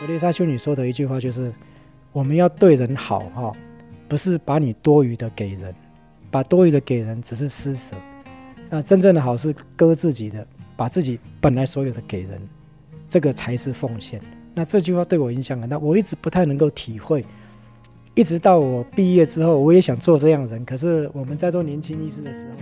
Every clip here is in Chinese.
格丽莎修女说的一句话就是：我们要对人好哈，不是把你多余的给人，把多余的给人只是施舍。那真正的好是割自己的，把自己本来所有的给人，这个才是奉献。那这句话对我影响很大，我一直不太能够体会。一直到我毕业之后，我也想做这样的人。可是我们在做年轻医师的时候，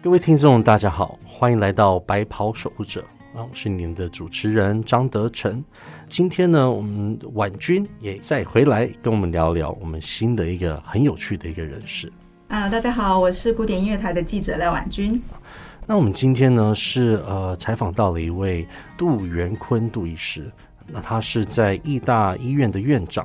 各位听众，大家好，欢迎来到白袍守护者啊！我是您的主持人张德成。今天呢，我们婉君也再回来跟我们聊聊我们新的一个很有趣的一个人士。啊，大家好，我是古典音乐台的记者廖婉君。那我们今天呢是呃采访到了一位杜元坤杜医师。那他是在义大医院的院长，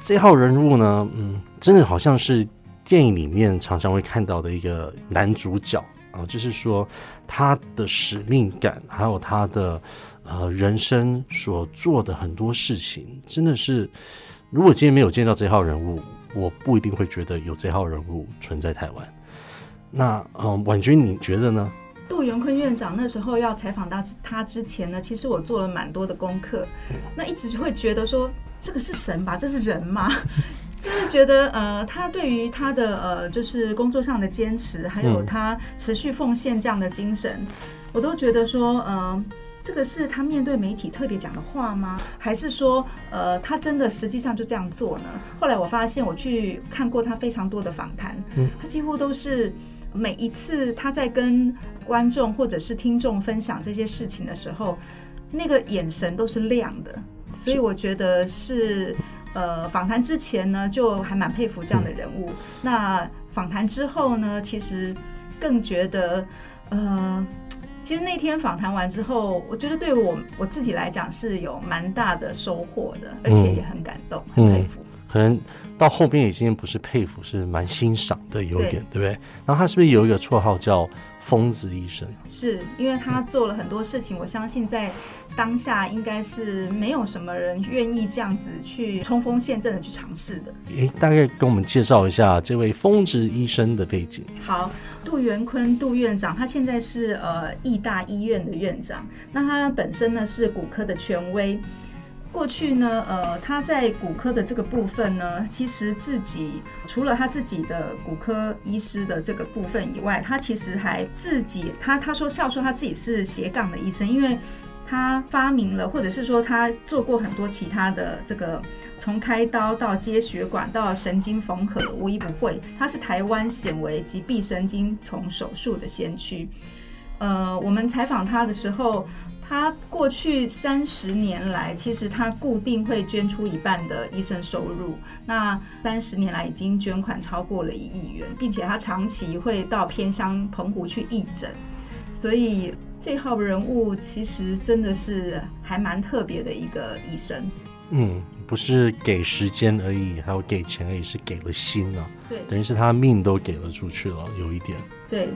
这号人物呢，嗯，真的好像是电影里面常常会看到的一个男主角啊，就是说他的使命感，还有他的呃人生所做的很多事情，真的是，如果今天没有见到这号人物，我不一定会觉得有这号人物存在台湾。那嗯，婉君你觉得呢？杜元坤院长那时候要采访到他之前呢，其实我做了蛮多的功课，那一直会觉得说这个是神吧，这是人吗？就是觉得呃，他对于他的呃，就是工作上的坚持，还有他持续奉献这样的精神，我都觉得说，呃，这个是他面对媒体特别讲的话吗？还是说，呃，他真的实际上就这样做呢？后来我发现，我去看过他非常多的访谈，他几乎都是。每一次他在跟观众或者是听众分享这些事情的时候，那个眼神都是亮的，所以我觉得是呃访谈之前呢就还蛮佩服这样的人物。那访谈之后呢，其实更觉得呃，其实那天访谈完之后，我觉得对我我自己来讲是有蛮大的收获的，而且也很感动，很佩服。可能到后边已经不是佩服，是蛮欣赏的，有点对不对？然后他是不是有一个绰号叫“疯子医生”？是因为他做了很多事情，我相信在当下应该是没有什么人愿意这样子去冲锋陷阵的去尝试的。诶，大概跟我们介绍一下这位疯子医生的背景。好，杜元坤杜院长，他现在是呃义大医院的院长，那他本身呢是骨科的权威。过去呢，呃，他在骨科的这个部分呢，其实自己除了他自己的骨科医师的这个部分以外，他其实还自己，他他说笑说他自己是斜杠的医生，因为他发明了，或者是说他做过很多其他的这个，从开刀到接血管到神经缝合，无一不会。他是台湾显微及臂神经丛手术的先驱。呃，我们采访他的时候。他过去三十年来，其实他固定会捐出一半的医生收入。那三十年来已经捐款超过了一亿元，并且他长期会到偏乡澎湖去义诊。所以这号人物其实真的是还蛮特别的一个医生。嗯，不是给时间而已，还有给钱而已，是给了心啊。对，等于是他命都给了出去了，有一点。对。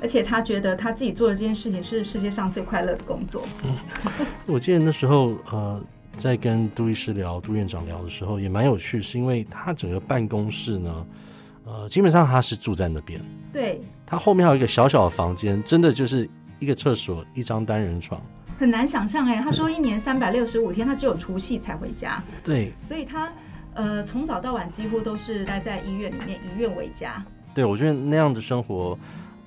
而且他觉得他自己做的这件事情是世界上最快乐的工作。嗯，我记得那时候呃，在跟杜医师聊、杜院长聊的时候，也蛮有趣，是因为他整个办公室呢，呃，基本上他是住在那边。对。他后面还有一个小小的房间，真的就是一个厕所、一张单人床。很难想象哎，他说一年三百六十五天，他只有除夕才回家。对。所以他呃从早到晚几乎都是待在医院里面，以院为家。对，我觉得那样的生活。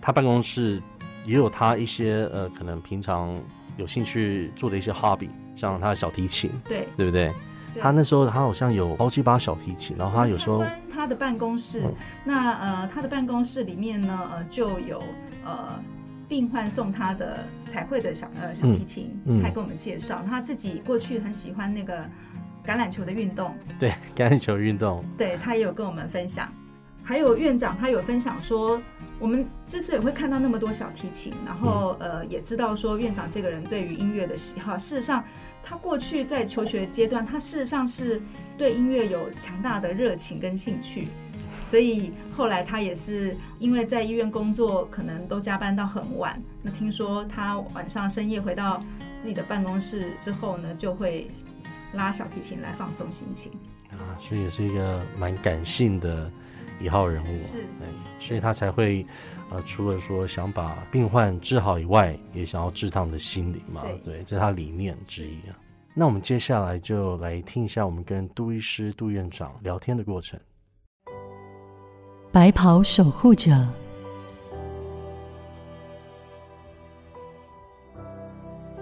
他办公室也有他一些呃，可能平常有兴趣做的一些 hobby，像他的小提琴，对。对不对？他那时候他好像有好几把小提琴，然后他有时候他的办公室，那呃他的办公室里面呢呃就有呃病患送他的彩绘的小呃小提琴，还跟我们介绍他自己过去很喜欢那个橄榄球的运动，对 橄榄球运动，对他也有跟我们分享。还有院长，他有分享说，我们之所以会看到那么多小提琴，然后呃，也知道说院长这个人对于音乐的喜好。事实上，他过去在求学阶段，他事实上是对音乐有强大的热情跟兴趣。所以后来他也是因为在医院工作，可能都加班到很晚。那听说他晚上深夜回到自己的办公室之后呢，就会拉小提琴来放松心情。啊，所以也是一个蛮感性的。一号人物，是对，所以他才会呃，除了说想把病患治好以外，也想要治他们的心灵嘛，对对，这是他理念之一啊。那我们接下来就来听一下我们跟杜医师、杜院长聊天的过程。白袍守护者，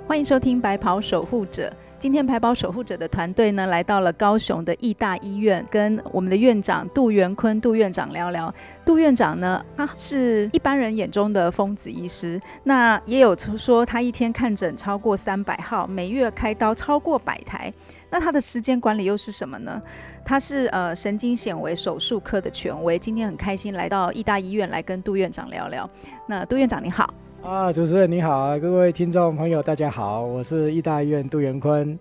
欢迎收听《白袍守护者》。今天排保守护者的团队呢，来到了高雄的义大医院，跟我们的院长杜元坤杜院长聊聊。杜院长呢，他是一般人眼中的疯子医师，那也有说他一天看诊超过三百号，每月开刀超过百台。那他的时间管理又是什么呢？他是呃神经显微手术科的权威，今天很开心来到义大医院来跟杜院长聊聊。那杜院长你好。啊，主持人你好啊，各位听众朋友大家好，我是义大医院杜元坤。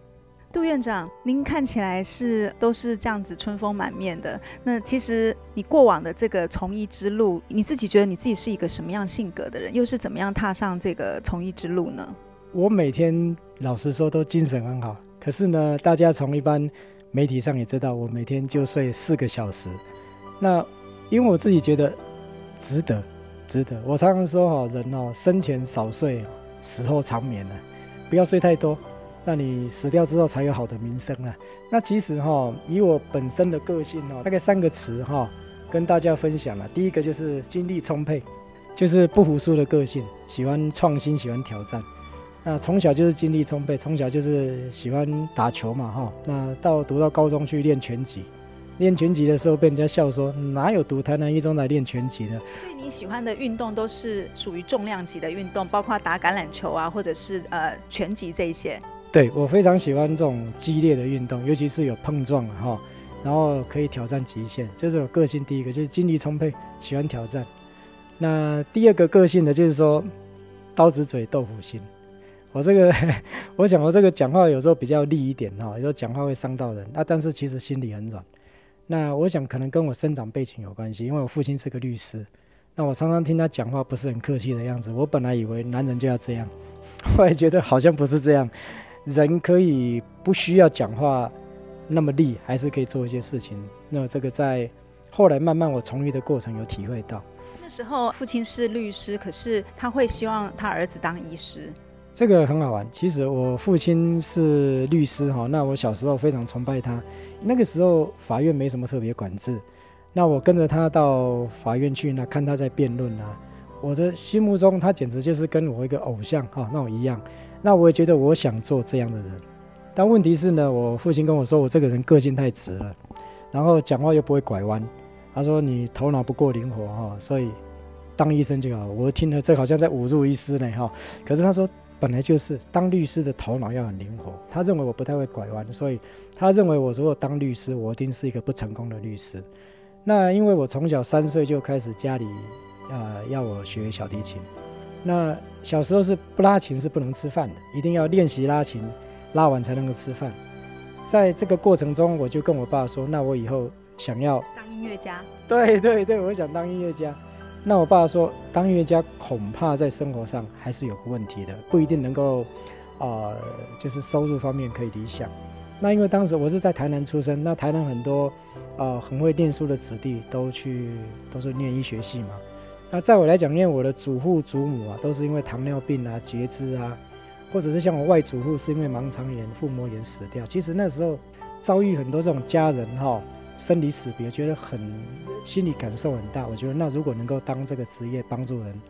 杜院长，您看起来是都是这样子春风满面的。那其实你过往的这个从医之路，你自己觉得你自己是一个什么样性格的人？又是怎么样踏上这个从医之路呢？我每天老实说都精神很好，可是呢，大家从一般媒体上也知道，我每天就睡四个小时。那因为我自己觉得值得。值得。我常常说哈，人哦，生前少睡，死后长眠呢，不要睡太多，那你死掉之后才有好的名声啊。那其实哈，以我本身的个性哦，大概三个词哈，跟大家分享了。第一个就是精力充沛，就是不服输的个性，喜欢创新，喜欢挑战。那从小就是精力充沛，从小就是喜欢打球嘛哈。那到读到高中去练拳击。练拳击的时候被人家笑说，哪有读台南一中来练拳击的？所以你喜欢的运动都是属于重量级的运动，包括打橄榄球啊，或者是呃拳击这一些。对我非常喜欢这种激烈的运动，尤其是有碰撞哈，然后可以挑战极限，这是我个性。第一个就是精力充沛，喜欢挑战。那第二个个性呢，就是说刀子嘴豆腐心。我这个，我想我这个讲话有时候比较利一点哈，有时候讲话会伤到人，那但是其实心里很软。那我想可能跟我生长背景有关系，因为我父亲是个律师。那我常常听他讲话不是很客气的样子。我本来以为男人就要这样，后来觉得好像不是这样。人可以不需要讲话那么利，还是可以做一些事情。那这个在后来慢慢我从医的过程有体会到。那时候父亲是律师，可是他会希望他儿子当医师。这个很好玩。其实我父亲是律师哈，那我小时候非常崇拜他。那个时候法院没什么特别管制，那我跟着他到法院去，那看他在辩论啊，我的心目中他简直就是跟我一个偶像哈那我一样。那我也觉得我想做这样的人，但问题是呢，我父亲跟我说我这个人个性太直了，然后讲话又不会拐弯。他说你头脑不够灵活哈，所以当医生就好。我听了这好像在侮辱医师呢哈，可是他说。本来就是当律师的头脑要很灵活，他认为我不太会拐弯，所以他认为我如果当律师，我一定是一个不成功的律师。那因为我从小三岁就开始家里呃要我学小提琴，那小时候是不拉琴是不能吃饭的，一定要练习拉琴，拉完才能够吃饭。在这个过程中，我就跟我爸说，那我以后想要当音乐家。对对对，我想当音乐家。那我爸说，当音乐家恐怕在生活上还是有个问题的，不一定能够，啊，就是收入方面可以理想。那因为当时我是在台南出生，那台南很多，啊，很会念书的子弟都去都是念医学系嘛。那在我来讲，因为我的祖父祖母啊，都是因为糖尿病啊、截肢啊，或者是像我外祖父是因为盲肠炎、腹膜炎死掉。其实那时候遭遇很多这种家人哈。生离死别，觉得很心理感受很大。我觉得那如果能够当这个职业帮助人，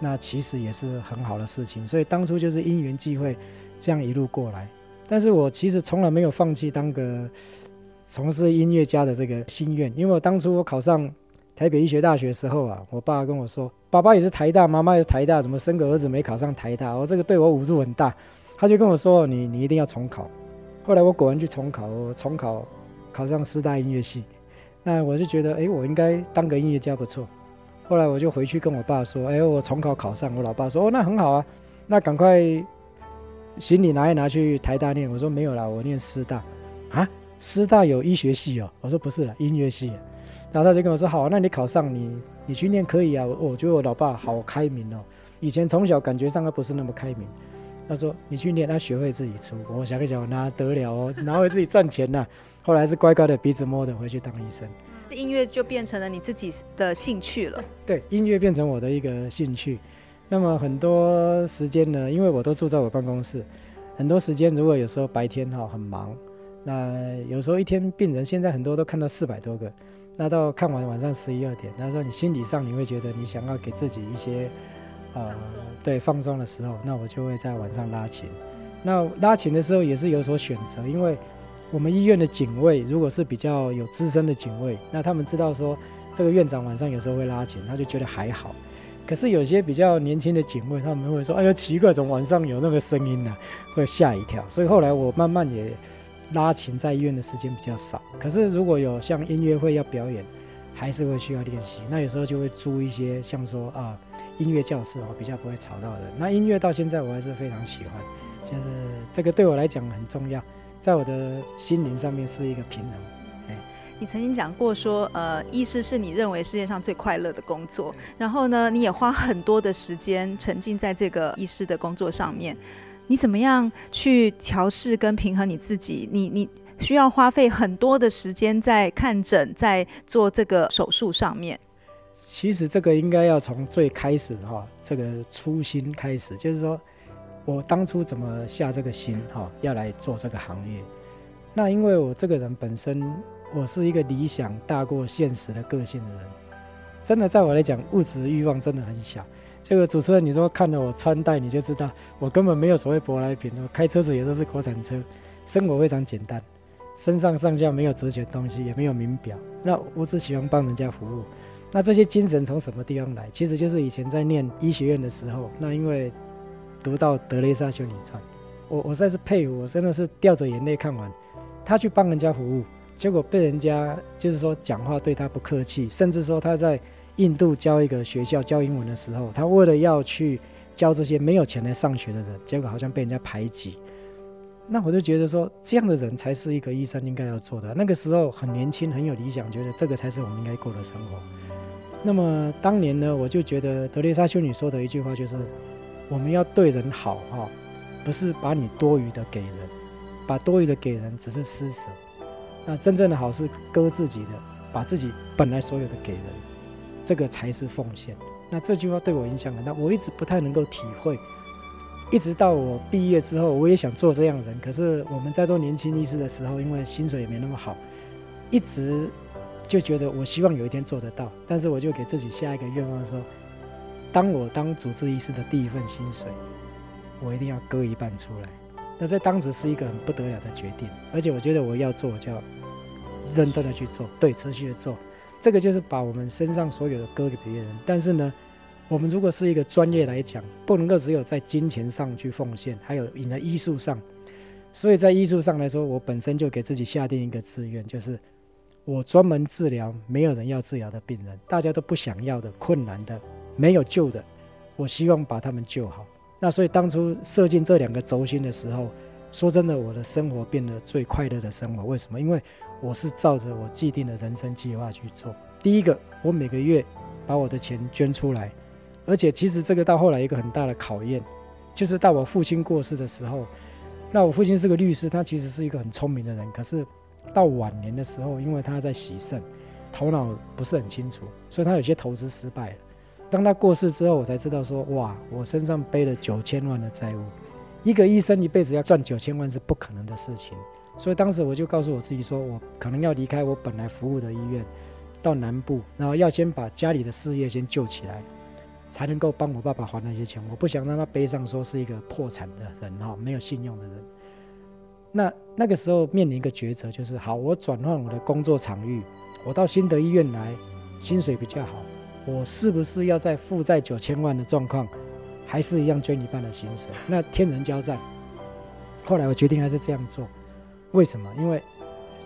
那其实也是很好的事情。所以当初就是因缘际会，这样一路过来。但是我其实从来没有放弃当个从事音乐家的这个心愿，因为我当初我考上台北医学大学的时候啊，我爸跟我说，爸爸也是台大，妈妈也是台大，怎么生个儿子没考上台大？我这个对我侮辱很大。他就跟我说，你你一定要重考。后来我果然去重考，我重考。考上师大音乐系，那我就觉得，哎，我应该当个音乐家不错。后来我就回去跟我爸说，哎，我重考考上。我老爸说，哦，那很好啊，那赶快行李拿一拿去台大念。我说没有啦，我念师大。啊，师大有医学系哦。我说不是了，音乐系。然后他就跟我说，好，那你考上，你你去念可以啊。我觉得我老爸好开明哦，以前从小感觉上他不是那么开明。他说：“你去练，他学会自己出。我想一想，那得了哦，哪会自己赚钱呢？后来是乖乖的鼻子摸着回去当医生。音乐就变成了你自己的兴趣了。对，音乐变成我的一个兴趣。那么很多时间呢，因为我都住在我办公室，很多时间如果有时候白天哈很忙，那有时候一天病人现在很多都看到四百多个，那到看完晚上十一二点，那时候你心理上你会觉得你想要给自己一些呃对放松的时候，那我就会在晚上拉琴。那拉琴的时候也是有所选择，因为我们医院的警卫如果是比较有资深的警卫，那他们知道说这个院长晚上有时候会拉琴，他就觉得还好。可是有些比较年轻的警卫，他们会说：“哎呀，奇怪，怎么晚上有那个声音呢？”会吓一跳。所以后来我慢慢也拉琴，在医院的时间比较少。可是如果有像音乐会要表演，还是会需要练习。那有时候就会租一些像说啊音乐教室哦，比较不会吵到人。那音乐到现在我还是非常喜欢，就是这个对我来讲很重要，在我的心灵上面是一个平衡。你曾经讲过说，呃，医师是你认为世界上最快乐的工作。然后呢，你也花很多的时间沉浸在这个医师的工作上面。你怎么样去调试跟平衡你自己？你你需要花费很多的时间在看诊，在做这个手术上面。其实这个应该要从最开始哈，这个初心开始，就是说我当初怎么下这个心哈，要来做这个行业。那因为我这个人本身。我是一个理想大过现实的个性的人，真的，在我来讲，物质欲望真的很小。这个主持人，你说看了我穿戴，你就知道我根本没有所谓舶来品。我开车子也都是国产车，生活非常简单，身上上下没有值钱东西，也没有名表。那我只喜欢帮人家服务。那这些精神从什么地方来？其实就是以前在念医学院的时候，那因为读到德雷莎修女传，我我实在是佩服，我真的是掉着眼泪看完，他去帮人家服务。结果被人家就是说讲话对他不客气，甚至说他在印度教一个学校教英文的时候，他为了要去教这些没有钱来上学的人，结果好像被人家排挤。那我就觉得说，这样的人才是一个医生应该要做的。那个时候很年轻，很有理想，觉得这个才是我们应该过的生活。那么当年呢，我就觉得德蕾莎修女说的一句话就是：我们要对人好哈，不是把你多余的给人，把多余的给人只是施舍。那真正的好是割自己的，把自己本来所有的给人，这个才是奉献。那这句话对我影响很大，我一直不太能够体会。一直到我毕业之后，我也想做这样人。可是我们在做年轻医师的时候，因为薪水也没那么好，一直就觉得我希望有一天做得到。但是我就给自己下一个愿望说，当我当主治医师的第一份薪水，我一定要割一半出来。那在当时是一个很不得了的决定，而且我觉得我要做，就要认真的去做，对，持续的做。这个就是把我们身上所有的割给别人。但是呢，我们如果是一个专业来讲，不能够只有在金钱上去奉献，还有你的艺术上。所以在艺术上来说，我本身就给自己下定一个志愿，就是我专门治疗没有人要治疗的病人，大家都不想要的、困难的、没有救的，我希望把他们救好。那所以当初设进这两个轴心的时候，说真的，我的生活变得最快乐的生活。为什么？因为 我是照着我既定的人生计划去做。第一个，我每个月把我的钱捐出来，而且其实这个到后来一个很大的考验，就是到我父亲过世的时候，那我父亲是个律师，他其实是一个很聪明的人，可是到晚年的时候，因为他在洗肾，头脑不是很清楚，所以他有些投资失败了。当他过世之后，我才知道说，哇，我身上背了九千万的债务。一个医生一辈子要赚九千万是不可能的事情，所以当时我就告诉我自己说，我可能要离开我本来服务的医院，到南部，然后要先把家里的事业先救起来，才能够帮我爸爸还那些钱。我不想让他背上说是一个破产的人哈，没有信用的人。那那个时候面临一个抉择，就是好，我转换我的工作场域，我到新德医院来，薪水比较好。我是不是要在负债九千万的状况，还是一样捐一半的薪水？那天人交战。后来我决定还是这样做，为什么？因为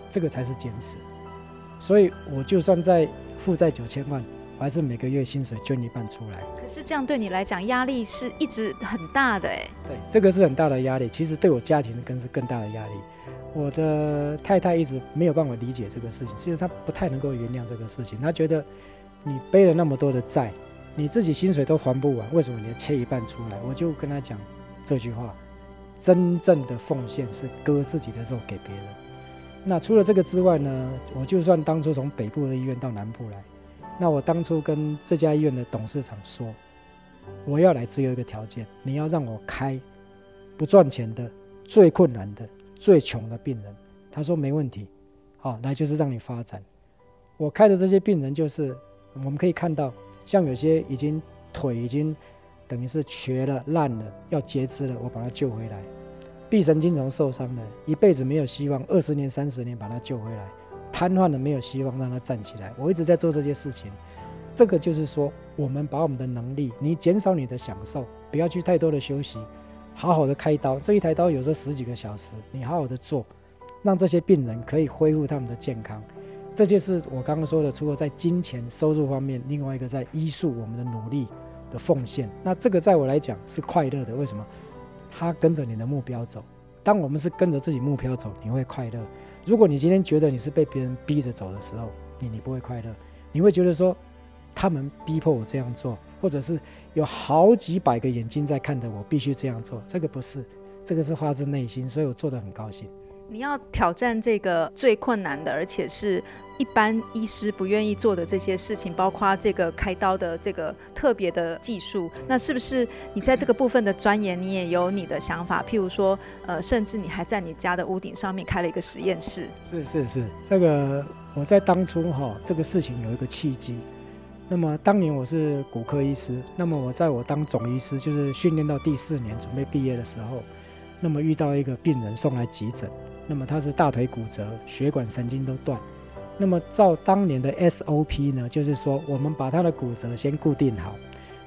这个才是坚持。所以我就算在负债九千万，我还是每个月薪水捐一半出来。可是这样对你来讲压力是一直很大的哎。对，这个是很大的压力。其实对我家庭更是更大的压力。我的太太一直没有办法理解这个事情，其实她不太能够原谅这个事情，她觉得。你背了那么多的债，你自己薪水都还不完，为什么你要切一半出来？我就跟她讲这句话：真正的奉献是割自己的肉给别人。那除了这个之外呢，我就算当初从北部的医院到南部来，那我当初跟这家医院的董事长说，我要来只有一个条件，你要让我开不赚钱的、最困难的、最穷的病人。他说没问题，好，来就是让你发展。我开的这些病人就是我们可以看到，像有些已经腿已经等于是瘸了、烂了，要截肢了，我把他救回来。臂神经丛受伤了，一辈子没有希望，二十年、三十年把他救回来，瘫痪了没有希望，让他站起来。我一直在做这些事情，这个就是说，我们把我们的能力，你减少你的享受，不要去太多的休息，好好的开刀。这一台刀有时候十几个小时，你好好的做，让这些病人可以恢复他们的健康。这就是我刚刚说的，除了在金钱收入方面，另外一个在医术我们的努力的奉献。那这个在我来讲是快乐的，为什么？他跟着你的目标走，当我们是跟着自己目标走，你会快乐。如果你今天觉得你是被别人逼着走的时候，你你不会快乐，你会觉得说他们逼迫我这样做，或者是有好几百个眼睛在看着我必须这样做，这个不是，这个是发自内心，所以我做得很高兴。你要挑战这个最困难的，而且是。一般医师不愿意做的这些事情，包括这个开刀的这个特别的技术，那是不是你在这个部分的钻研，你也有你的想法？譬如说，呃，甚至你还在你家的屋顶上面开了一个实验室。是是是，这个我在当初哈，这个事情有一个契机。那么当年我是骨科医师，那么我在我当总医师，就是训练到第四年准备毕业的时候，那么遇到一个病人送来急诊，那么他是大腿骨折，血管神经都断。那么照当年的 SOP 呢，就是说我们把他的骨折先固定好，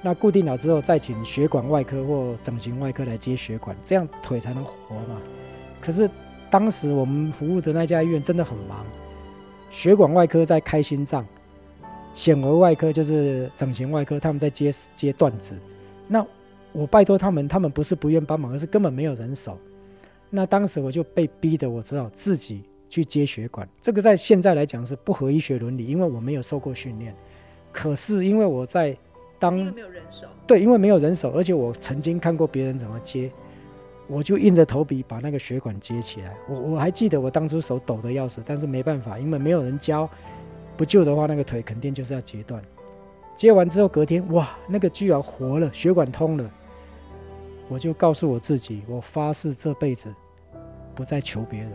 那固定好之后再请血管外科或整形外科来接血管，这样腿才能活嘛。可是当时我们服务的那家医院真的很忙，血管外科在开心脏，显微外科就是整形外科，他们在接接断子。那我拜托他们，他们不是不愿帮忙，而是根本没有人手。那当时我就被逼的，我只好自己。去接血管，这个在现在来讲是不合医学伦理，因为我没有受过训练。可是因为我在当没有人手，对，因为没有人手，而且我曾经看过别人怎么接，我就硬着头皮把那个血管接起来。我我还记得我当初手抖得要死，但是没办法，因为没有人教，不救的话那个腿肯定就是要截断。接完之后隔天，哇，那个居然活了，血管通了，我就告诉我自己，我发誓这辈子不再求别人。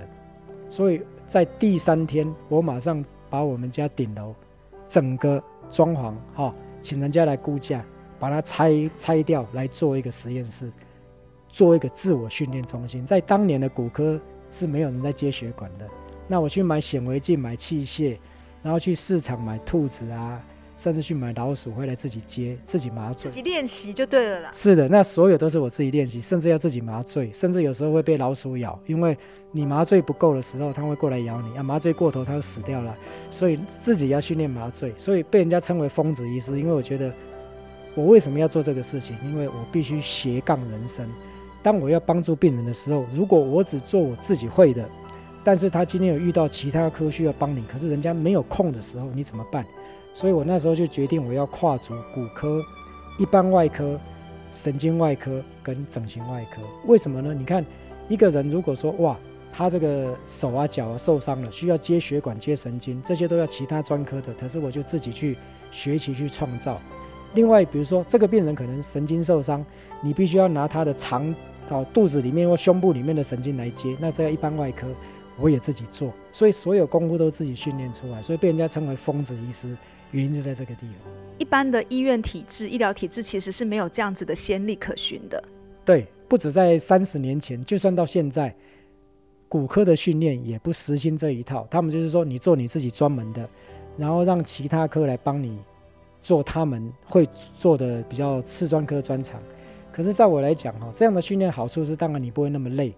所以在第三天，我马上把我们家顶楼整个装潢哈，请人家来估价，把它拆拆掉来做一个实验室，做一个自我训练中心。在当年的骨科是没有人在接血管的，那我去买显微镜、买器械，然后去市场买兔子啊。甚至去买老鼠回来自己接，自己麻醉，自己练习就对了啦。是的，那所有都是我自己练习，甚至要自己麻醉，甚至有时候会被老鼠咬，因为你麻醉不够的时候，它会过来咬你啊。麻醉过头，它就死掉了。所以自己要训练麻醉，所以被人家称为疯子医师。因为我觉得，我为什么要做这个事情？因为我必须斜杠人生。当我要帮助病人的时候，如果我只做我自己会的，但是他今天有遇到其他科需要帮你，可是人家没有空的时候，你怎么办？所以我那时候就决定，我要跨足骨科、一般外科、神经外科跟整形外科。为什么呢？你看，一个人如果说哇，他这个手啊、脚啊受伤了，需要接血管、接神经，这些都要其他专科的。可是我就自己去学习去创造。另外，比如说这个病人可能神经受伤，你必须要拿他的肠、哦肚子里面或胸部里面的神经来接，那这个一般外科我也自己做。所以所有功夫都自己训练出来，所以被人家称为疯子医师。原因就在这个地方。一般的医院体制、医疗体制其实是没有这样子的先例可循的。对，不止在三十年前，就算到现在，骨科的训练也不实行这一套。他们就是说，你做你自己专门的，然后让其他科来帮你做他们会做的比较次专科专长。可是，在我来讲，哈，这样的训练好处是，当然你不会那么累，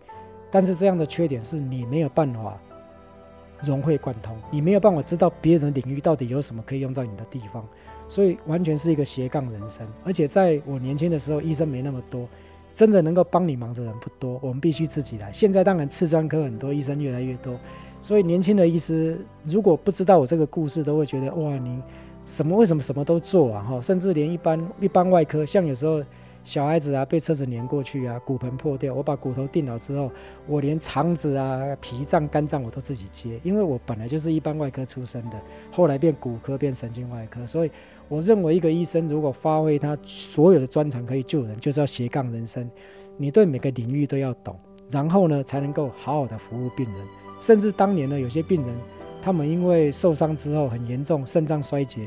但是这样的缺点是你没有办法。融会贯通，你没有办法知道别人的领域到底有什么可以用在你的地方，所以完全是一个斜杠人生。而且在我年轻的时候，医生没那么多，真的能够帮你忙的人不多，我们必须自己来。现在当然次专科很多，医生越来越多，所以年轻的医师如果不知道我这个故事，都会觉得哇，你什么为什么什么都做啊？哈，甚至连一般一般外科，像有时候小孩子啊被车子碾过去啊，骨盆破掉，我把骨头定好之后，我连肠子啊、脾脏、肝脏我都自己接，因为我本来就是一般外科出身的，后来变骨科变神经外科，所以我认为一个医生如果发挥他所有的专长可以救人，就是要斜杠人生，你对每个领域都要懂，然后呢才能够好好的服务病人，甚至当年呢有些病人，他们因为受伤之后很严重，肾脏衰竭，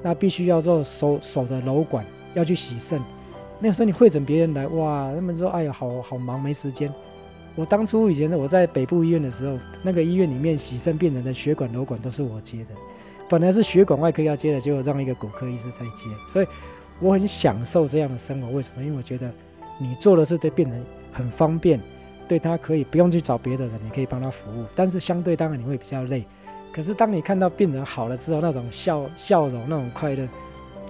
那必须要做手手的瘘管要去洗肾。那个时候你会诊别人来，哇，他们说，哎呀，好好忙，没时间。我当初以前呢，我在北部医院的时候，那个医院里面洗肾病人的血管、瘘管都是我接的。本来是血管外科要接的，结果让一个骨科医师在接。所以我很享受这样的生活。为什么？因为我觉得你做的是对病人很方便，对他可以不用去找别的人，你可以帮他服务。但是相对当然你会比较累。可是当你看到病人好了之后，那种笑笑容、那种快乐，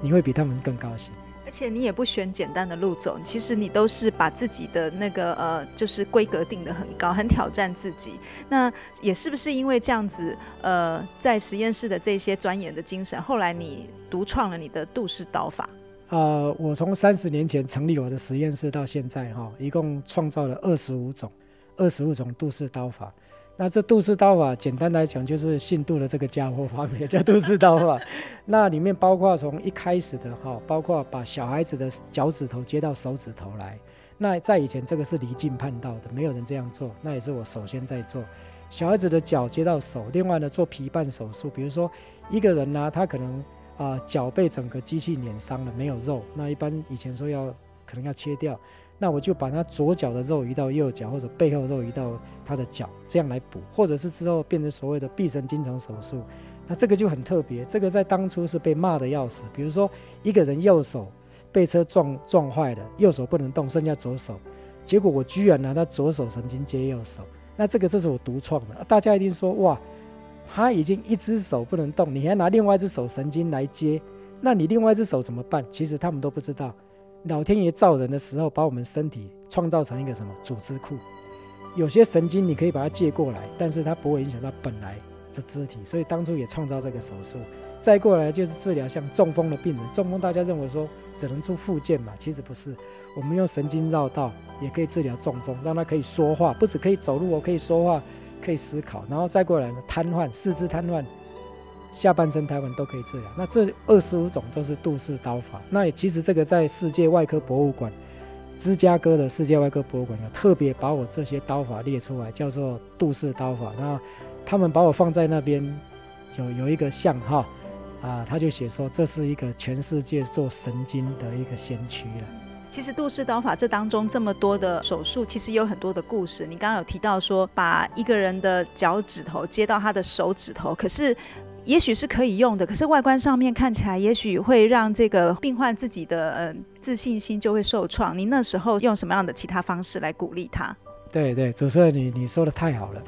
你会比他们更高兴。而且你也不选简单的路走，其实你都是把自己的那个呃，就是规格定得很高，很挑战自己。那也是不是因为这样子，呃，在实验室的这些钻研的精神，后来你独创了你的杜氏刀法？呃，我从三十年前成立我的实验室到现在哈，一共创造了二十五种、二十五种杜氏刀法。那这杜氏刀法，简单来讲就是姓杜的这个家伙发明的，叫杜氏刀法。那里面包括从一开始的哈，包括把小孩子的脚趾头接到手指头来。那在以前这个是离经叛道的，没有人这样做。那也是我首先在做，小孩子的脚接到手。另外呢，做皮瓣手术，比如说一个人呢，他可能啊脚被整个机器碾伤了，没有肉。那一般以前说要可能要切掉。那我就把他左脚的肉移到右脚，或者背后肉移到他的脚，这样来补，或者是之后变成所谓的臂神经丛手术。那这个就很特别，这个在当初是被骂的要死。比如说一个人右手被车撞撞坏了，右手不能动，剩下左手，结果我居然拿他左手神经接右手。那这个这是我独创的，大家一定说哇，他已经一只手不能动，你还拿另外一只手神经来接，那你另外一只手怎么办？其实他们都不知道。老天爷造人的时候，把我们身体创造成一个什么组织库？有些神经你可以把它借过来，但是它不会影响到本来的肢体，所以当初也创造这个手术。再过来就是治疗像中风的病人，中风大家认为说只能做复健嘛，其实不是。我们用神经绕道也可以治疗中风，让他可以说话，不止可以走路，我可以说话，可以思考。然后再过来呢，瘫痪，四肢瘫痪。下半身瘫痪都可以治疗，那这二十五种都是杜氏刀法。那其实这个在世界外科博物馆，芝加哥的世界外科博物馆有特别把我这些刀法列出来，叫做杜氏刀法。那他们把我放在那边，有有一个像哈啊，他就写说这是一个全世界做神经的一个先驱了。其实杜氏刀法这当中这么多的手术，其实有很多的故事。你刚刚有提到说，把一个人的脚趾头接到他的手指头，可是。也许是可以用的，可是外观上面看起来，也许会让这个病患自己的嗯自信心就会受创。你那时候用什么样的其他方式来鼓励他？对对，主持人你你说的太好了。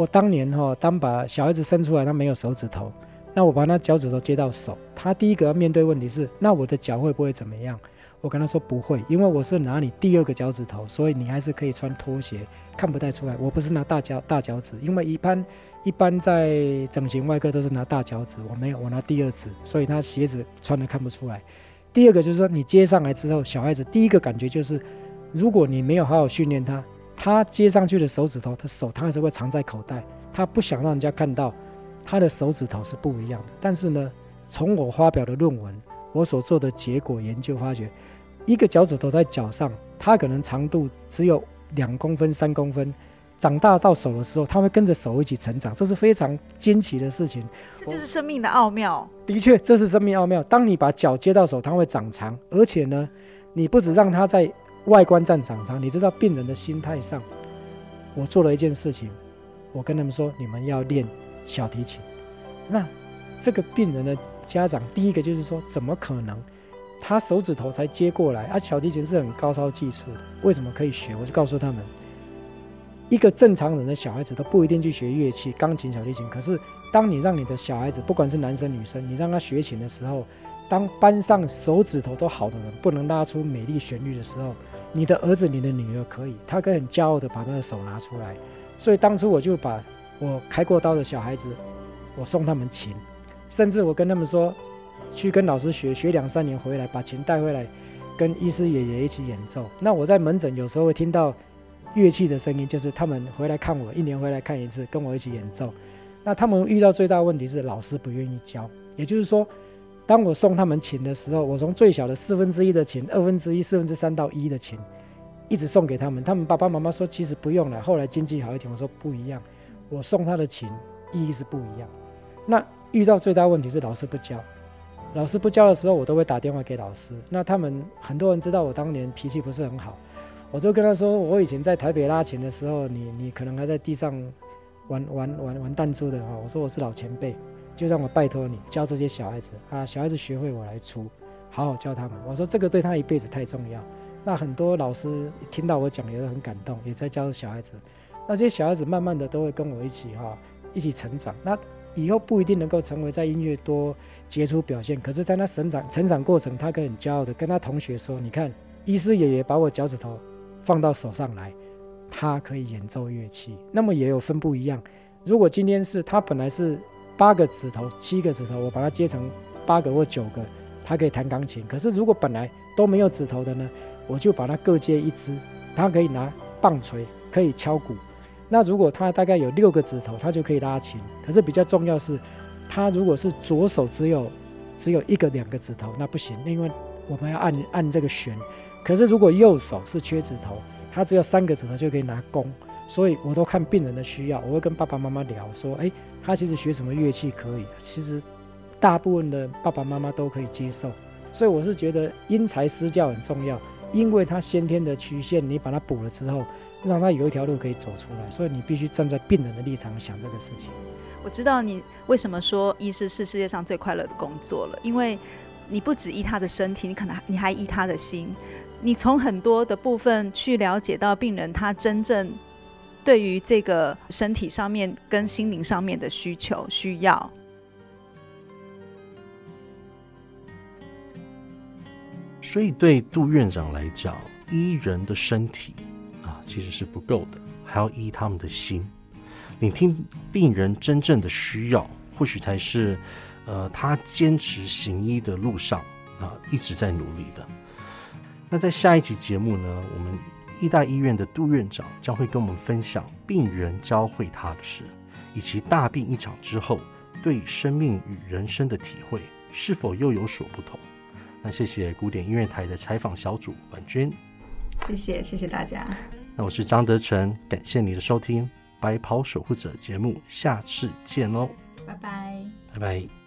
我当年哈，当把小孩子生出来，他没有手指头，那我把他脚趾头接到手，他第一个要面对问题是，那我的脚会不会怎么样？我跟他说不会，因为我是拿你第二个脚趾头，所以你还是可以穿拖鞋，看不太出来。我不是拿大脚大脚趾，因为一般。一般在整形外科都是拿大脚趾，我没有，我拿第二指，所以他鞋子穿的看不出来。第二个就是说，你接上来之后，小孩子第一个感觉就是，如果你没有好好训练他，他接上去的手指头，他手他还是会藏在口袋，他不想让人家看到他的手指头是不一样的。但是呢，从我发表的论文，我所做的结果研究发觉，一个脚趾头在脚上，它可能长度只有两公分、三公分。长大到手的时候，它会跟着手一起成长，这是非常惊奇的事情。这就是生命的奥妙。的确，这是生命奥妙。当你把脚接到手，它会长长，而且呢，你不止让它在外观上长长，你知道病人的心态上，我做了一件事情，我跟他们说，你们要练小提琴。那这个病人的家长，第一个就是说，怎么可能？他手指头才接过来，而小提琴是很高超技术的，为什么可以学？我就告诉他们。一个正常人的小孩子都不一定去学乐器，钢琴、小提琴。可是，当你让你的小孩子，不管是男生女生，你让他学琴的时候，当班上手指头都好的人不能拉出美丽旋律的时候，你的儿子、你的女儿可以，他可以很骄傲的把他的手拿出来。所以当初我就把我开过刀的小孩子，我送他们琴，甚至我跟他们说，去跟老师学，学两三年回来，把琴带回来。跟医师爷爷一起演奏。那我在门诊有时候会听到乐器的声音，就是他们回来看我，一年回来看一次，跟我一起演奏。那他们遇到最大问题是老师不愿意教，也就是说，当我送他们琴的时候，我从最小的四分之一的琴、二分之一、四分之三到一的琴，一直送给他们。他们爸爸妈妈说其实不用了，后来经济好一点，我说不一样，我送他的琴意义是不一样。那遇到最大问题是老师不教，老师不教的时候，我都会打电话给老师。那他们很多人知道我当年脾气不是很好，我就跟他说，我以前在台北拉琴的时候，你你可能还在地上。玩玩玩玩弹珠的哈，我说我是老前辈，就让我拜托你教这些小孩子啊，小孩子学会我来出，好好教他们。我说这个对他一辈子太重要。那很多老师听到我讲也是很感动，也在教小孩子。那些小孩子慢慢的都会跟我一起哈，一起成长。那以后不一定能够成为在音乐多杰出表现，可是在他成长成长过程，他可以很骄傲的跟他同学说：“你看，医师爷爷把我脚趾头放到手上来。”他可以演奏乐器，那么也有分不一样。如果今天是他本来是八个指头、七个指头，我把它接成八个或九个，他可以弹钢琴。可是如果本来都没有指头的呢，我就把它各接一支，他可以拿棒槌，可以敲鼓。那如果他大概有六个指头，他就可以拉琴。可是比较重要是，他如果是左手只有只有一个两个指头，那不行，因为我们要按按这个弦。可是如果右手是缺指头。他只有三个指头就可以拿弓，所以我都看病人的需要，我会跟爸爸妈妈聊说，哎，他其实学什么乐器可以？其实大部分的爸爸妈妈都可以接受，所以我是觉得因材施教很重要，因为他先天的曲线，你把它补了之后，让他有一条路可以走出来，所以你必须站在病人的立场想这个事情。我知道你为什么说医师是世界上最快乐的工作了，因为你不只医他的身体，你可能你还医他的心。你从很多的部分去了解到病人他真正对于这个身体上面跟心灵上面的需求需要，所以对杜院长来讲，医人的身体啊其实是不够的，还要医他们的心。聆听病人真正的需要，或许才是呃他坚持行医的路上啊一直在努力的。那在下一集节目呢，我们医大医院的杜院长将会跟我们分享病人教会他的事，以及大病一场之后对生命与人生的体会是否又有所不同。那谢谢古典音乐台的采访小组婉君，谢谢谢谢大家。那我是张德成，感谢你的收听《白袍守护者》节目，下次见喽，拜拜，拜拜。